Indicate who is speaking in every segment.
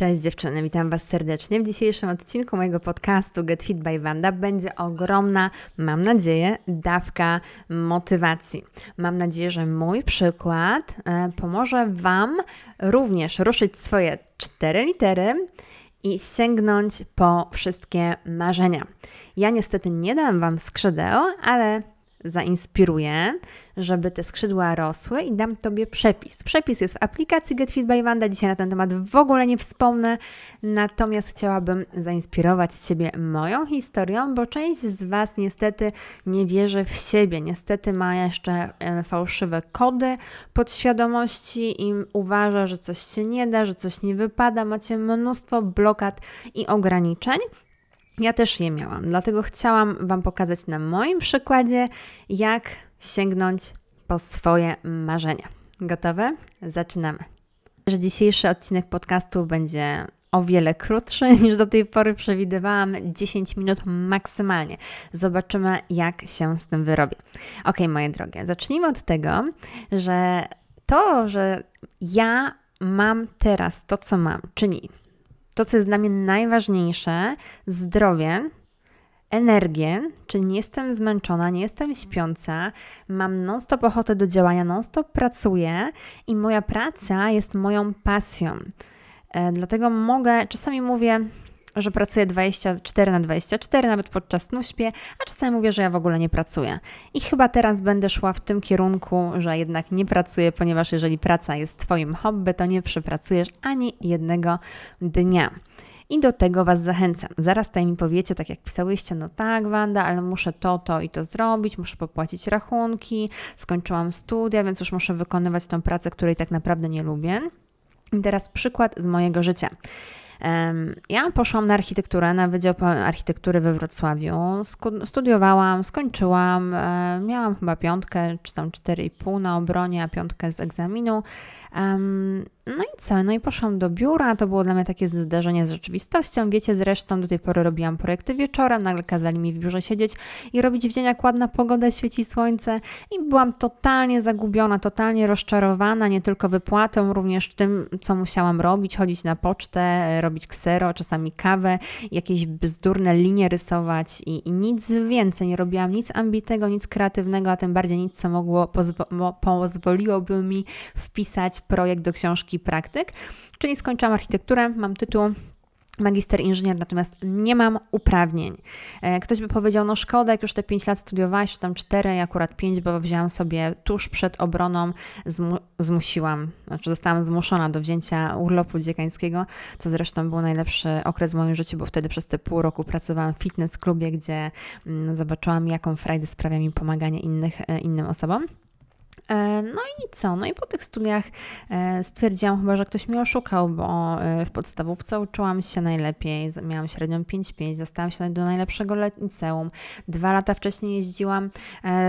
Speaker 1: Cześć dziewczyny, witam Was serdecznie. W dzisiejszym odcinku mojego podcastu Get Fit by Wanda będzie ogromna, mam nadzieję, dawka motywacji. Mam nadzieję, że mój przykład e, pomoże Wam również ruszyć swoje cztery litery i sięgnąć po wszystkie marzenia. Ja niestety nie dam Wam skrzydeł, ale zainspiruję, żeby te skrzydła rosły i dam Tobie przepis. Przepis jest w aplikacji Get Fit by Wanda. Dzisiaj na ten temat w ogóle nie wspomnę, natomiast chciałabym zainspirować Ciebie moją historią, bo część z Was niestety nie wierzy w siebie, niestety ma jeszcze e, fałszywe kody podświadomości i uważa, że coś się nie da, że coś nie wypada, macie mnóstwo blokad i ograniczeń. Ja też je miałam, dlatego chciałam Wam pokazać na moim przykładzie, jak sięgnąć po swoje marzenia. Gotowe? Zaczynamy. Że dzisiejszy odcinek podcastu będzie o wiele krótszy niż do tej pory przewidywałam 10 minut maksymalnie. Zobaczymy, jak się z tym wyrobię. Ok, moje drogie, zacznijmy od tego, że to, że ja mam teraz to, co mam, czyli to, co jest dla mnie najważniejsze, zdrowie, energię, czyli nie jestem zmęczona, nie jestem śpiąca, mam non-stop ochotę do działania, non-stop pracuję i moja praca jest moją pasją. E, dlatego mogę, czasami mówię, że pracuję 24 na 24, nawet podczas snu śpię, a czasami mówię, że ja w ogóle nie pracuję. I chyba teraz będę szła w tym kierunku, że jednak nie pracuję, ponieważ jeżeli praca jest Twoim hobby, to nie przepracujesz ani jednego dnia. I do tego Was zachęcam. Zaraz tutaj mi powiecie, tak jak pisałyście, no tak, Wanda, ale muszę to, to i to zrobić, muszę popłacić rachunki, skończyłam studia, więc już muszę wykonywać tą pracę, której tak naprawdę nie lubię. I teraz przykład z mojego życia. Ja poszłam na architekturę, na Wydział Architektury we Wrocławiu. Studiowałam, skończyłam, e, miałam chyba piątkę, czy tam 4,5 na obronie, a piątkę z egzaminu. No i co? No i poszłam do biura, to było dla mnie takie zderzenie z rzeczywistością. Wiecie, zresztą do tej pory robiłam projekty wieczorem, nagle kazali mi w biurze siedzieć i robić w dzień, jak ładna pogoda, świeci słońce i byłam totalnie zagubiona, totalnie rozczarowana, nie tylko wypłatą, również tym, co musiałam robić, chodzić na pocztę, robić ksero, czasami kawę, jakieś bzdurne linie rysować i, i nic więcej. Nie robiłam nic ambitnego, nic kreatywnego, a tym bardziej nic, co mogło, pozwo- pozwoliłoby mi wpisać projekt do książki praktyk, czyli skończyłam architekturę, mam tytuł magister inżynier, natomiast nie mam uprawnień. E, ktoś by powiedział, no szkoda, jak już te 5 lat studiowałaś, czy tam 4, akurat 5, bo wzięłam sobie tuż przed obroną, zmu zmusiłam, znaczy zostałam zmuszona do wzięcia urlopu dziekańskiego, co zresztą był najlepszy okres w moim życiu, bo wtedy przez te pół roku pracowałam w fitness klubie, gdzie mm, zobaczyłam, jaką frajdę sprawia mi pomaganie innych, e, innym osobom. E, no i co? No i po tych studiach e, stwierdziłam chyba, że ktoś mnie oszukał, bo e, w podstawówce uczyłam się najlepiej, miałam średnią 5,5, zostałam się do najlepszego liceum. Dwa lata wcześniej jeździłam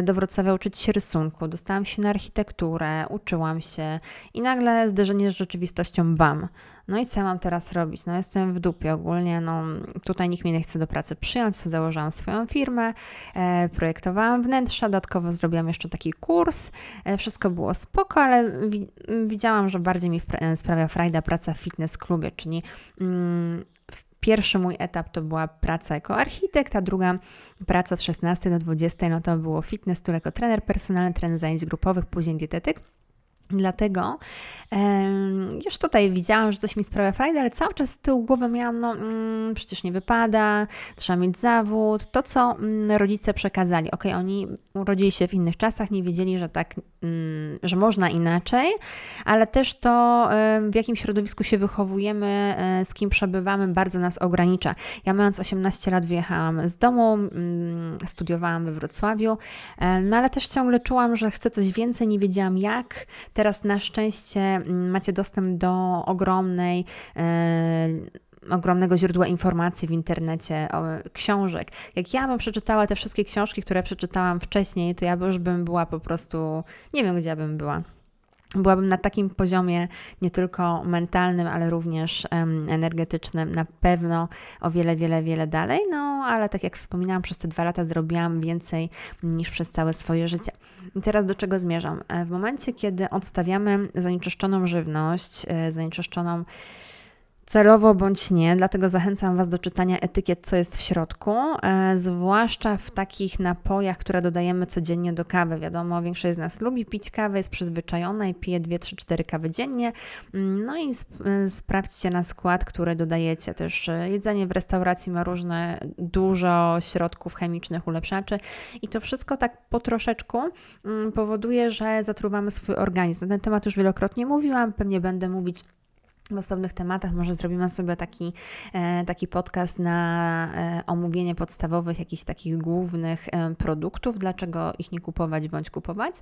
Speaker 1: do Wrocławia uczyć się rysunku, dostałam się na architekturę, uczyłam się i nagle zderzenie z rzeczywistością bam. No i co mam teraz robić? No jestem w dupie ogólnie, no tutaj nikt mnie nie chce do pracy przyjąć, so założyłam swoją firmę, e, projektowałam wnętrza, dodatkowo zrobiłam jeszcze taki kurs, e, wszystko było spoko, ale wi widziałam, że bardziej mi sprawia frajda praca w fitness klubie, czyli mm, Pierwszy mój etap to była praca jako architekt, a druga praca z 16 do 20, no to było fitness, tu jako trener personalny, trener zajęć grupowych, później dietetyk. Dlatego już tutaj widziałam, że coś mi sprawia frajdę, ale cały czas z tyłu głowy miałam, no mm, przecież nie wypada, trzeba mieć zawód, to co mm, rodzice przekazali. Ok, oni urodzili się w innych czasach, nie wiedzieli, że tak, mm, że można inaczej, ale też to w jakim środowisku się wychowujemy, e, z kim przebywamy, bardzo nas ogranicza. Ja mając 18 lat wyjechałam z domu, studiowałam we Wrocławiu, no ale też ciągle czułam, że chcę coś więcej, nie wiedziałam jak. Teraz na szczęście mm, macie dostęp do ogromnej e, ogromnego źródła informacji w internecie, książek. Jak ja bym przeczytała te wszystkie książki, które przeczytałam wcześniej, to ja już bym była po prostu, nie wiem gdzie bym była byłabym na takim poziomie nie tylko mentalnym, ale również um, energetycznym, na pewno o wiele, wiele, wiele dalej. No, ale tak jak wspominałam, przez te dwa lata zrobiłam więcej niż przez całe swoje życie. I teraz do czego zmierzam? E, w momencie, kiedy odstawiamy zanieczyszczoną żywność, e, zanieczyszczoną celowo bądź nie, dlatego zachęcam Was do czytania etykiet, co jest w środku, e, zwłaszcza w takich napojach, które dodajemy codziennie do kawy. Wiadomo, większość z nas lubi pić kawę, jest przyzwyczajona i pije 2, 3, 4 kawy dziennie. No i sp- e, sprawdźcie na skład, który dodajecie. Też e, jedzenie w restauracji ma różne, dużo środków chemicznych, ulepszaczy i to wszystko tak po troszeczku mm, powoduje, że zatruwamy swój organizm. Na ten temat już wielokrotnie mówiłam, pewnie będę mówić w osobnych tematach. Może zrobimy sobie taki, e, taki podcast na e, omówienie podstawowych, jakichś takich głównych e, produktów, dlaczego ich nie kupować bądź kupować.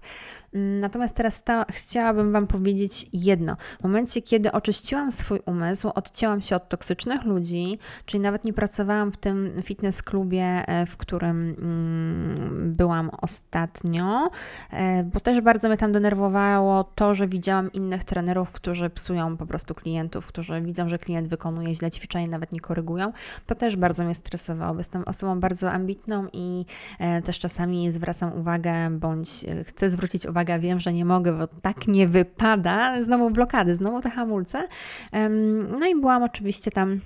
Speaker 1: Mm, natomiast teraz ta, chciałabym Wam powiedzieć jedno. W momencie, kiedy oczyściłam swój umysł, odcięłam się od toksycznych ludzi, czyli nawet nie pracowałam w tym fitness klubie, w którym mm, byłam ostatnio, bo też bardzo mnie tam denerwowało to, że widziałam innych trenerów, którzy psują po prostu klientów klientów, którzy widzą, że klient wykonuje źle ćwiczenie, nawet nie korygują, to też bardzo mnie stresowało. Jestem osobą bardzo ambitną i e, też czasami zwracam uwagę, bądź e, chcę zwrócić uwagę, wiem, że nie mogę, bo tak nie wypada. Znowu blokady, znowu te hamulce. No i byłam oczywiście tam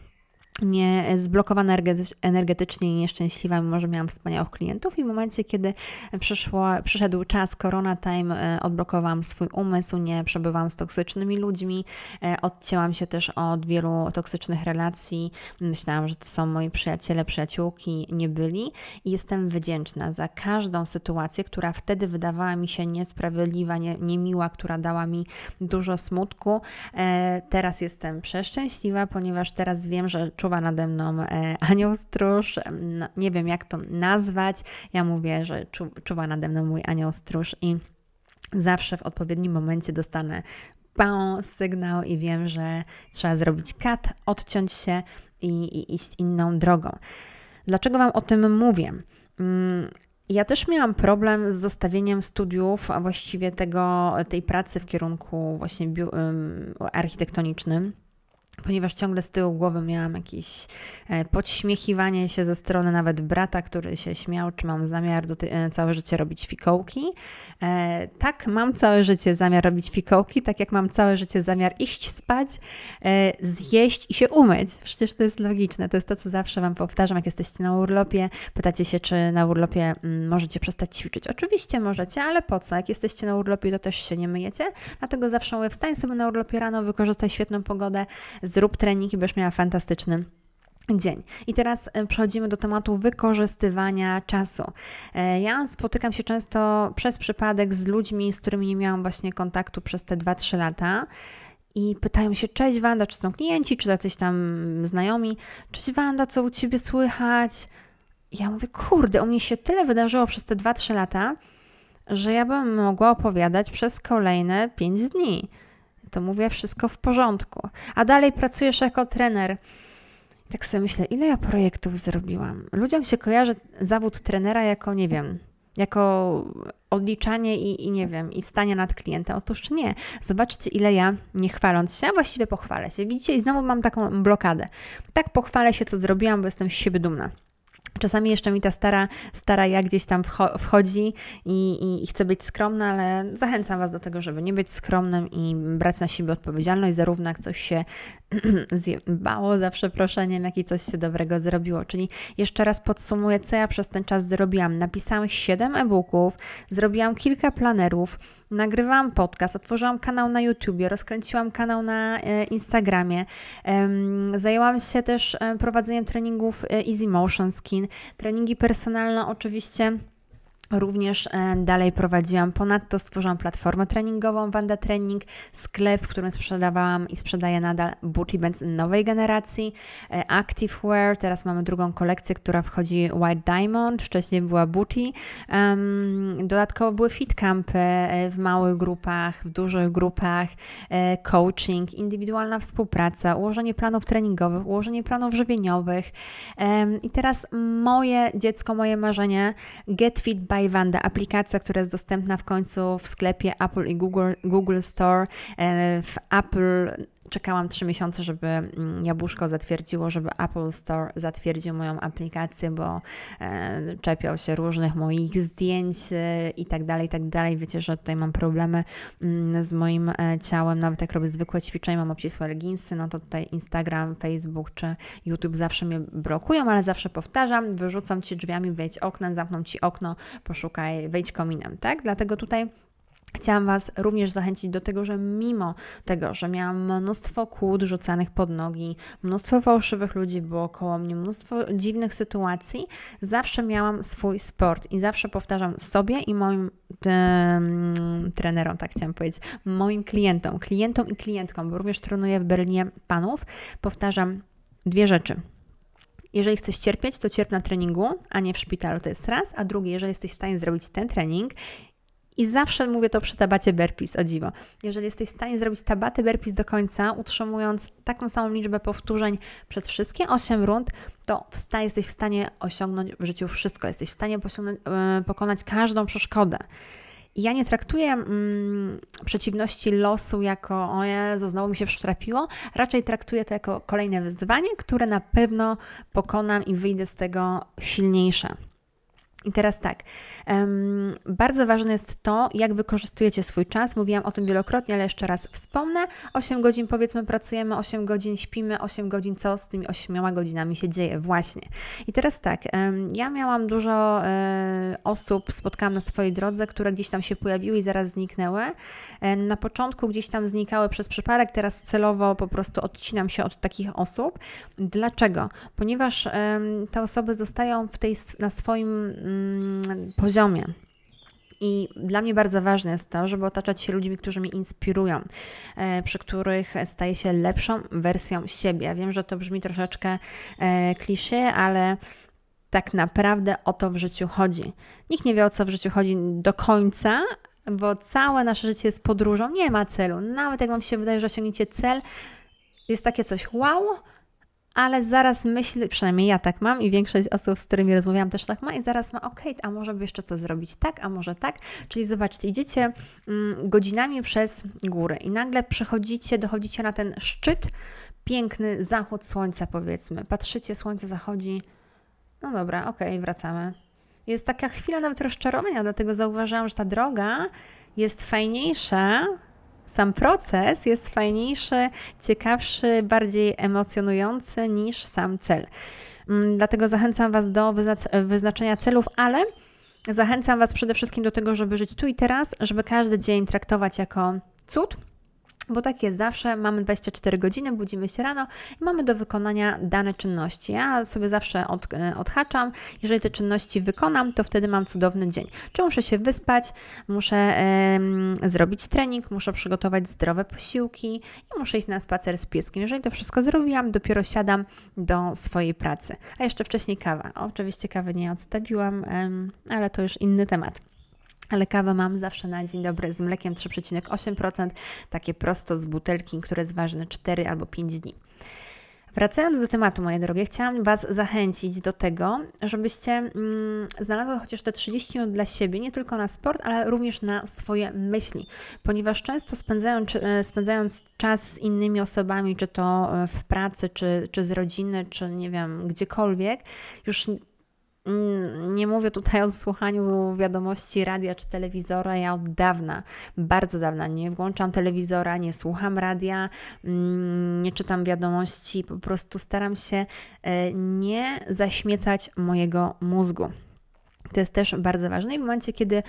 Speaker 1: nie zblokowana energetycznie i nieszczęśliwa, mimo że miałam wspaniałych klientów. I w momencie, kiedy przyszło, przyszedł czas Corona Time, e, odblokowałam swój umysł, nie przebywałam z toksycznymi ludźmi, e, odcięłam się też od wielu toksycznych relacji, myślałam, że to są moi przyjaciele, przyjaciółki, nie byli. I jestem wdzięczna za każdą sytuację, która wtedy wydawała mi się niesprawiedliwa, nie, niemiła, która dała mi dużo smutku. E, teraz jestem przeszczęśliwa, ponieważ teraz wiem, że czuwa nade mną e, anioł stróż. No, nie wiem, jak to nazwać. Ja mówię, że czu, czuwa nade mną mój anioł stróż i zawsze w odpowiednim momencie dostanę pał, sygnał i wiem, że trzeba zrobić kat, odciąć się i, i iść inną drogą. Dlaczego Wam o tym mówię? Mm, ja też miałam problem z zostawieniem studiów, a właściwie tego, tej pracy w kierunku właśnie architektonicznym ponieważ ciągle z tyłu głowy miałam jakieś e, podśmiechiwanie się ze strony nawet brata, który się śmiał, czy mam zamiar do e, całe życie robić fikołki. E, tak, mam całe życie zamiar robić fikołki, tak jak mam całe życie zamiar iść spać, zjeść i się umyć. Przecież to jest logiczne, to jest to, co zawsze Wam powtarzam, jak jesteście na urlopie, pytacie się, czy na urlopie mm, możecie przestać ćwiczyć. Oczywiście możecie, ale po co? Jak jesteście na urlopie, to też się nie myjecie, dlatego zawsze mówię, wstań sobie na urlopie rano, wykorzystaj świetną pogodę, zrób trening i będziesz miała fantastyczny dzień. I teraz e, przechodzimy do tematu wykorzystywania czasu. E, ja spotykam się często przez przypadek z ludźmi, z którymi nie miałam właśnie kontaktu przez te 2-3 lata. I pytają się, cześć Wanda, czy są klienci, czy jacyś tam znajomi, cześć Wanda, co u Ciebie słychać? Ja mówię, kurde, u mnie się tyle wydarzyło przez te 2-3 lata, że ja bym mogła opowiadać przez kolejne 5 dni to mówię wszystko w porządku. A dalej pracujesz jako trener. Tak sobie myślę, ile ja projektów zrobiłam. Ludziom się kojarzy zawód trenera jako, nie wiem, jako odliczanie i, i, nie wiem, i stanie nad klientem. Otóż nie. Zobaczcie, ile ja, nie chwaląc się, a właściwie pochwalę się. Widzicie, i znowu mam taką blokadę. Tak pochwalę się, co zrobiłam, bo jestem z siebie dumna. Czasami jeszcze mi ta stara, stara ja gdzieś tam wchodzi i, i, i chcę być skromna, ale zachęcam Was do tego, żeby nie być skromnym i brać na siebie odpowiedzialność, zarówno jak coś się zjebało za przeproszeniem, jak i coś się dobrego zrobiło. Czyli jeszcze raz podsumuję, co ja przez ten czas zrobiłam. Napisałam 7 e-booków, zrobiłam kilka planerów, nagrywałam podcast, otworzyłam kanał na YouTubie, rozkręciłam kanał na e, Instagramie, zajęłam się też e, prowadzeniem treningów e, Easy Motion Skin, treningi personalne oczywiście Również e, dalej prowadziłam, ponadto stworzyłam platformę treningową Wanda Training, sklep, w którym sprzedawałam i sprzedaję nadal booty bands nowej generacji, e, Activewear, teraz mamy drugą kolekcję, która wchodzi White Diamond, wcześniej była booty. Dodatkowo były fit campy e, w małych grupach, w dużych grupach, coaching, indywidualna współpraca, ułożenie planów treningowych, ułożenie planów żywieniowych. I teraz moje dziecko, moje marzenie, Get Fit by Wanda, aplikacja, która jest dostępna w końcu w sklepie Apple i Google, Google Store, e, w Apple czekałam trzy miesiące, żeby mm, Jabłuszko zatwierdziło, żeby Apple Store zatwierdził moją aplikację, bo e, czepiał się różnych moich zdjęć e, i tak dalej, i tak dalej. Wiecie, że tutaj mam problemy mm, z moim e, ciałem, nawet jak robię zwykłe ćwiczenia, mam obcisłe leginsy, no to tutaj Instagram, Facebook czy YouTube zawsze mnie blokują, ale zawsze powtarzam, wyrzucam Ci drzwiami, wejdź oknem, zamkną Ci okno, poszukaj, wejdź kominem, tak? Dlatego tutaj Chciałam Was również zachęcić do tego, że mimo tego, że miałam mnóstwo kłód rzucanych pod nogi, mnóstwo fałszywych ludzi było koło mnie, mnóstwo dziwnych sytuacji, zawsze miałam swój sport i zawsze powtarzam sobie i moim tym, trenerom, tak chciałam powiedzieć, moim klientom, klientom i klientkom, bo również trenuję w Berlinie panów, powtarzam dwie rzeczy. Jeżeli chcesz cierpieć, to cierp na treningu, a nie w szpitalu, to jest raz. A drugie, jeżeli jesteś w stanie zrobić ten trening i zawsze mówię to przy tabacie burpees, o dziwo. Jeżeli jesteś w stanie zrobić tabaty burpees do końca, utrzymując taką samą liczbę powtórzeń przez wszystkie 8 rund, to jesteś w stanie osiągnąć w życiu wszystko. Jesteś w stanie e, pokonać każdą przeszkodę. I ja nie traktuję mm, przeciwności losu jako o Jezu, znowu mi się przytrafiło, raczej traktuję to jako kolejne wyzwanie, które na pewno pokonam i wyjdę z tego silniejsza. I teraz tak, bardzo ważne jest to, jak wykorzystujecie swój czas. Mówiłam o tym wielokrotnie, ale jeszcze raz wspomnę. 8 godzin powiedzmy pracujemy, 8 godzin śpimy, 8 godzin co z tymi 8 godzinami się dzieje właśnie. I teraz tak, ja miałam dużo um, osób, spotkałam na swojej drodze, które gdzieś tam się pojawiły i zaraz zniknęły. Na początku gdzieś tam znikały przez przypadek, teraz celowo po prostu odcinam się od takich osób. Dlaczego? Ponieważ te osoby zostają w tej, na swoim poziomie. I dla mnie bardzo ważne jest to, żeby otaczać się ludźmi, którzy mnie inspirują, e, przy których staję się lepszą wersją siebie. Wiem, że to brzmi troszeczkę e, klisze, ale tak naprawdę o to w życiu chodzi. Nikt nie wie o co w życiu chodzi do końca, bo całe nasze życie jest podróżą, nie ma celu. Nawet jak Wam się wydaje, że osiągniecie cel, jest takie coś wow, ale zaraz myśl, przynajmniej ja tak mam i większość osób, z którymi rozmawiałam też tak ma i zaraz ma, ok, a może by jeszcze co zrobić tak, a może tak. Czyli zobaczcie, idziecie mm, godzinami przez góry i nagle przychodzicie, dochodzicie na ten szczyt, piękny zachód słońca powiedzmy. Patrzycie, słońce zachodzi, no dobra, ok, wracamy. Jest taka chwila nawet rozczarowania, dlatego zauważyłam, że ta droga jest fajniejsza sam proces jest fajniejszy, ciekawszy, bardziej emocjonujący niż sam cel. Mm, dlatego zachęcam Was do wyznaczenia celów, ale zachęcam Was przede wszystkim do tego, żeby żyć tu i teraz, żeby każdy dzień traktować jako cud bo tak jest zawsze, mamy 24 godziny, budzimy się rano i mamy do wykonania dane czynności. Ja sobie zawsze od, e, odhaczam, jeżeli te czynności wykonam, to wtedy mam cudowny dzień. Czy muszę się wyspać, muszę zrobić trening, muszę przygotować zdrowe posiłki i muszę iść na spacer z pieskiem. Jeżeli to wszystko zrobiłam, dopiero siadam do swojej pracy. A jeszcze wcześniej kawa. Oczywiście kawy nie odstawiłam, ale to już inny temat ale kawę mam zawsze na dzień dobry z mlekiem 3,8%, takie prosto z butelki, które jest ważne 4 albo 5 dni. Wracając do tematu, moje drogie, chciałam Was zachęcić do tego, żebyście mm, znalazły chociaż te 30 minut dla siebie, nie tylko na sport, ale również na swoje myśli, ponieważ często spędzając, e, spędzając czas z innymi osobami, czy to e, w pracy, czy, czy z rodziny, czy nie wiem, gdziekolwiek, już nie mówię tutaj o słuchaniu wiadomości radia czy telewizora. Ja od dawna, bardzo dawna nie włączam telewizora, nie słucham radia, mm, nie czytam wiadomości. Po prostu staram się e, nie zaśmiecać mojego mózgu. To jest też bardzo ważne i w momencie, kiedy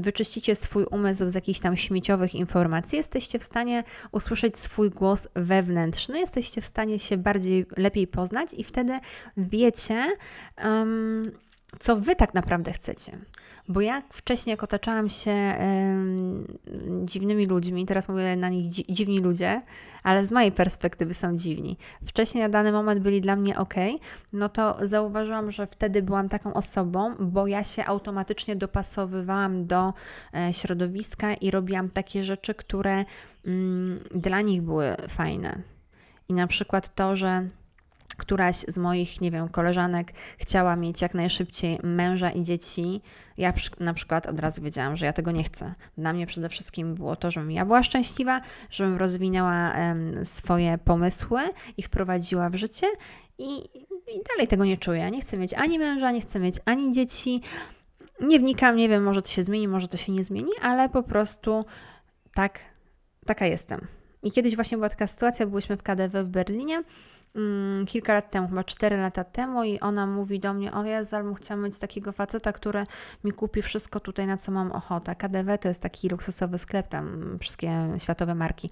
Speaker 1: wyczyścicie swój umysł z jakichś tam śmieciowych informacji, jesteście w stanie usłyszeć swój głos wewnętrzny, jesteście w stanie się bardziej, lepiej poznać i wtedy wiecie, co wy tak naprawdę chcecie. Bo jak wcześniej, jak otaczałam się dziwnymi ludźmi, teraz mówię na nich dzi dziwni ludzie, ale z mojej perspektywy są dziwni. Wcześniej na dany moment byli dla mnie ok, no to zauważyłam, że wtedy byłam taką osobą, bo ja się automatycznie dopasowywałam do e, środowiska i robiłam takie rzeczy, które mm, dla nich były fajne. I na przykład to, że któraś z moich, nie wiem, koleżanek chciała mieć jak najszybciej męża i dzieci, ja na przykład od razu wiedziałam, że ja tego nie chcę. Dla mnie przede wszystkim było to, żebym ja była szczęśliwa, żebym rozwinęła swoje pomysły i wprowadziła w życie i, i dalej tego nie czuję. Nie chcę mieć ani męża, nie chcę mieć ani dzieci. Nie wnikam, nie wiem, może to się zmieni, może to się nie zmieni, ale po prostu tak, taka jestem. I kiedyś właśnie była taka sytuacja, byliśmy w KDW w Berlinie kilka lat temu, chyba 4 lata temu i ona mówi do mnie, o Jezu, ale chciałam mieć takiego faceta, który mi kupi wszystko tutaj, na co mam ochotę. KDW to jest taki luksusowy sklep, tam wszystkie światowe marki.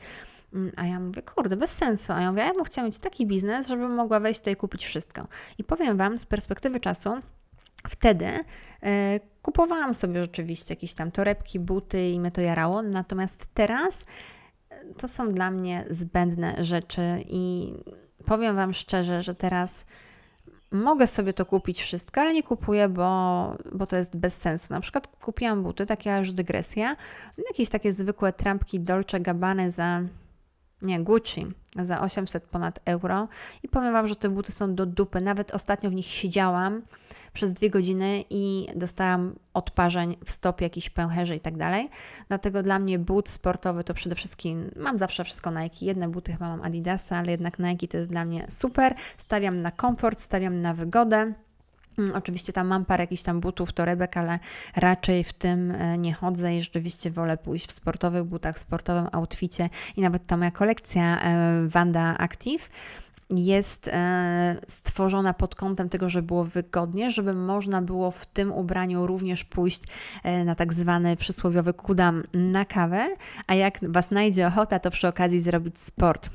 Speaker 1: Mm, a ja mówię, kurde, bez sensu. A ja mówię, ja bym chciała mieć taki biznes, żebym mogła wejść tutaj i kupić wszystko. I powiem Wam z perspektywy czasu, wtedy e, kupowałam sobie rzeczywiście jakieś tam torebki, buty i mnie to jarało, natomiast teraz e, to są dla mnie zbędne rzeczy i powiem Wam szczerze, że teraz mogę sobie to kupić wszystko, ale nie kupuję, bo, bo to jest bez sensu. Na przykład kupiłam buty, taka już dygresja, jakieś takie zwykłe trampki Dolce Gabbana za nie, Gucci za 800 ponad euro i powiem Wam, że te buty są do dupy. Nawet ostatnio w nich siedziałam przez dwie godziny i dostałam odparzeń w stopie, jakiś pęcherzy i tak dalej. Dlatego dla mnie but sportowy to przede wszystkim, mam zawsze wszystko Nike. Jedne buty chyba mam Adidasa, ale jednak Nike to jest dla mnie super. Stawiam na komfort, stawiam na wygodę. Mm, oczywiście tam mam parę jakichś tam butów, torebek, ale raczej w tym e, nie chodzę i rzeczywiście wolę pójść w sportowych butach, w sportowym outficie i nawet ta moja kolekcja Wanda e, Active jest e, stworzona pod kątem tego, żeby było wygodnie, żeby można było w tym ubraniu również pójść na tak zwany przysłowiowy kudam na kawę, a jak Was znajdzie ochota, to przy okazji zrobić sport.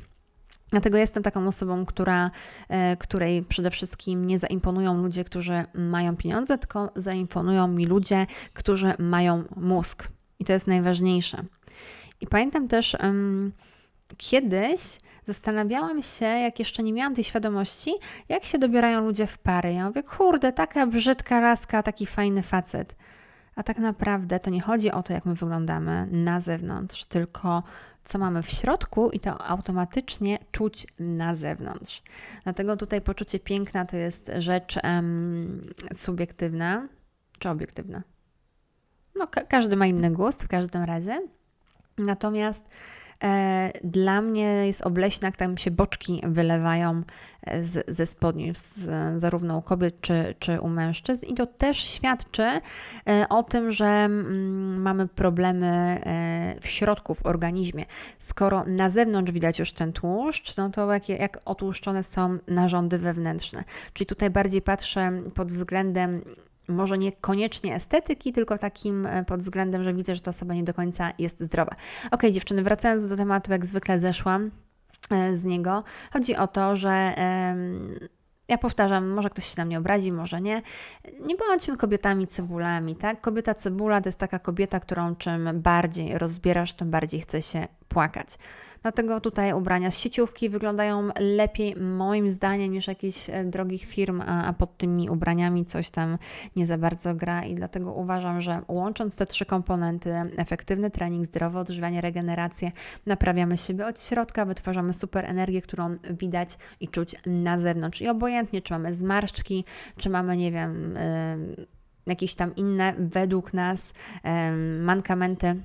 Speaker 1: Dlatego jestem taką osobą, która, e, której przede wszystkim nie zaimponują ludzie, którzy mają pieniądze, tylko zaimponują mi ludzie, którzy mają mózg. I to jest najważniejsze. I pamiętam też um, kiedyś zastanawiałam się, jak jeszcze nie miałam tej świadomości, jak się dobierają ludzie w pary. Ja mówię, kurde, taka brzydka laska, taki fajny facet. A tak naprawdę to nie chodzi o to, jak my wyglądamy na zewnątrz, tylko co mamy w środku i to automatycznie czuć na zewnątrz. Dlatego tutaj poczucie piękna to jest rzecz um, subiektywna czy obiektywna. No, ka każdy ma inny gust w każdym razie. Natomiast dla mnie jest obleśna, jak tam się boczki wylewają e, z, ze spodni, z, zarówno u kobiet czy, czy u mężczyzn. I to też świadczy e, o tym, że mm, mamy problemy w środku, w organizmie. Skoro na zewnątrz widać już ten tłuszcz, no to jak, jak otłuszczone są narządy wewnętrzne. Czyli tutaj bardziej patrzę pod względem może niekoniecznie estetyki, tylko takim e, pod względem, że widzę, że ta osoba nie do końca jest zdrowa. Ok, dziewczyny, wracając do tematu, jak zwykle zeszłam e, z niego, chodzi o to, że. Ja powtarzam, może ktoś się na mnie obrazi, może nie. Nie bądźmy kobietami cebulami, tak? Kobieta cebula to jest taka kobieta, którą czym bardziej rozbierasz, tym bardziej chce się płakać. Dlatego tutaj ubrania z sieciówki wyglądają lepiej moim zdaniem niż jakichś e, drogich firm, a, a pod tymi ubraniami coś tam nie za bardzo gra i dlatego uważam, że łącząc te trzy komponenty, efektywny trening, zdrowe odżywianie, regenerację, naprawiamy siebie od środka, wytwarzamy super energię, którą widać i czuć na zewnątrz. I obojętnie, czy mamy zmarszczki, czy mamy, nie wiem, yy, jakieś tam inne według nas yy, mankamenty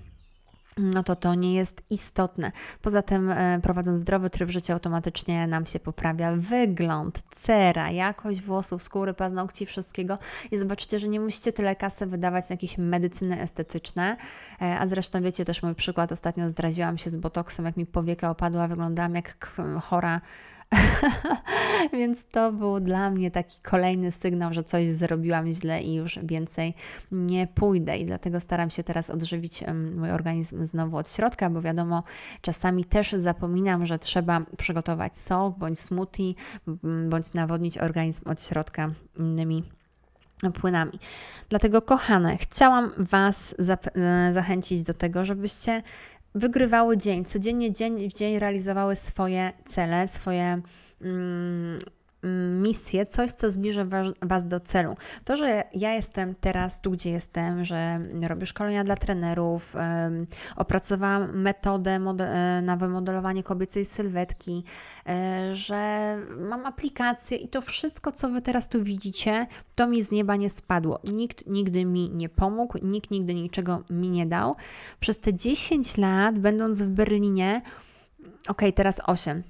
Speaker 1: no to to nie jest istotne. Poza tym, e, prowadząc zdrowy tryb życia, automatycznie nam się poprawia wygląd, cera, jakość włosów, skóry, paznokci, wszystkiego. I zobaczycie, że nie musicie tyle kasy wydawać na jakieś medycyny estetyczne. E, a zresztą wiecie też mój przykład. Ostatnio zdradziłam się z botoksem, jak mi powieka opadła, wyglądałam jak chora Więc to był dla mnie taki kolejny sygnał, że coś zrobiłam źle i już więcej nie pójdę. I dlatego staram się teraz odżywić mój organizm znowu od środka, bo wiadomo, czasami też zapominam, że trzeba przygotować sok bądź smoothie, bądź nawodnić organizm od środka innymi płynami. Dlatego, kochane, chciałam Was e, zachęcić do tego, żebyście wygrywały dzień, codziennie dzień w dzień realizowały swoje cele, swoje mm, misję, coś, co zbliży was, do celu. To, że ja jestem teraz tu, gdzie jestem, że robię szkolenia dla trenerów, opracowałam metodę e, na wymodelowanie kobiecej sylwetki, e, że mam aplikację i to wszystko, co Wy teraz tu widzicie, to mi z nieba nie spadło. Nikt nigdy mi nie pomógł, nikt nigdy niczego mi nie dał. Przez te 10 lat, będąc w Berlinie, ok, teraz 8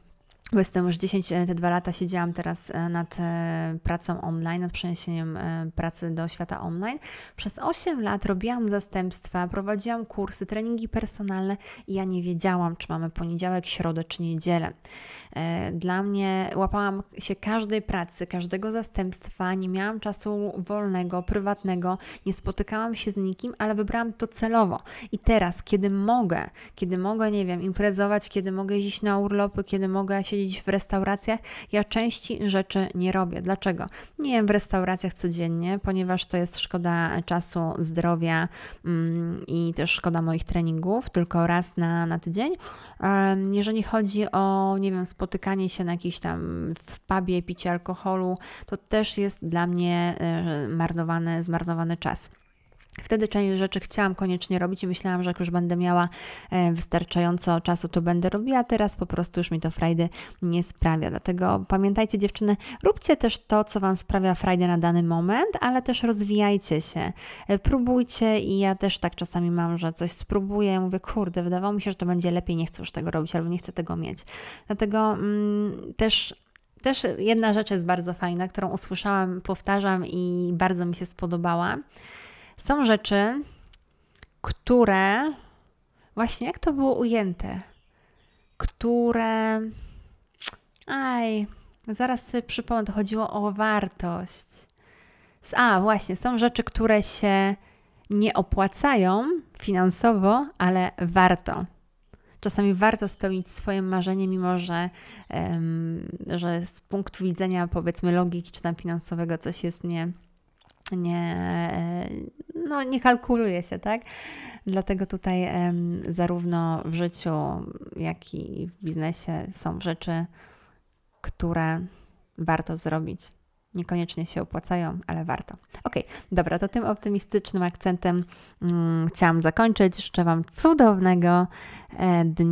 Speaker 1: bo jestem już 10, e, te dwa lata siedziałam teraz e, nad e, pracą online, nad przeniesieniem pracy do świata online. Przez 8 lat robiłam zastępstwa, prowadziłam kursy, treningi personalne i ja nie wiedziałam, czy mamy poniedziałek, środę czy niedzielę. Dla mnie łapałam się każdej pracy, każdego zastępstwa, nie miałam czasu wolnego, prywatnego, nie spotykałam się z nikim, ale wybrałam to celowo. I teraz, kiedy mogę, kiedy mogę, nie wiem, imprezować, kiedy mogę iść na urlopy, kiedy mogę się siedzieć w restauracjach. Ja części rzeczy nie robię. Dlaczego? Nie jem w restauracjach codziennie, ponieważ to jest szkoda czasu, zdrowia mm, i też szkoda moich treningów, tylko raz na, na tydzień. Jeżeli chodzi o, nie wiem, spotykanie się na jakiś tam w pubie, picie alkoholu, to też jest dla mnie e, marnowany, zmarnowany czas. Wtedy część rzeczy chciałam koniecznie robić i myślałam, że jak już będę miała e, wystarczająco czasu, to będę robiła. Teraz po prostu już mi to frajdy nie sprawia. Dlatego pamiętajcie, dziewczyny, róbcie też to, co Wam sprawia frajdę na dany moment, ale też rozwijajcie się. E, próbujcie i ja też tak czasami mam, że coś spróbuję i mówię, kurde, wydawało mi się, że to będzie lepiej, nie chcę już tego robić albo nie chcę tego mieć. Dlatego mm, też też jedna rzecz jest bardzo fajna, którą usłyszałam, powtarzam i bardzo mi się spodobała. Są rzeczy, które właśnie jak to było ujęte, które. Aj, zaraz sobie przypomnę, to chodziło o wartość. A, właśnie, są rzeczy, które się nie opłacają finansowo, ale warto. Czasami warto spełnić swoje marzenie, mimo że, um, że z punktu widzenia powiedzmy logiki czy tam finansowego coś jest nie, nie, no, nie kalkuluje się, tak? Dlatego tutaj zarówno w życiu, jak i w biznesie są rzeczy, które warto zrobić. Niekoniecznie się opłacają, ale warto. Ok, dobra, to tym optymistycznym akcentem mm, chciałam zakończyć. Życzę Wam cudownego e, dnia.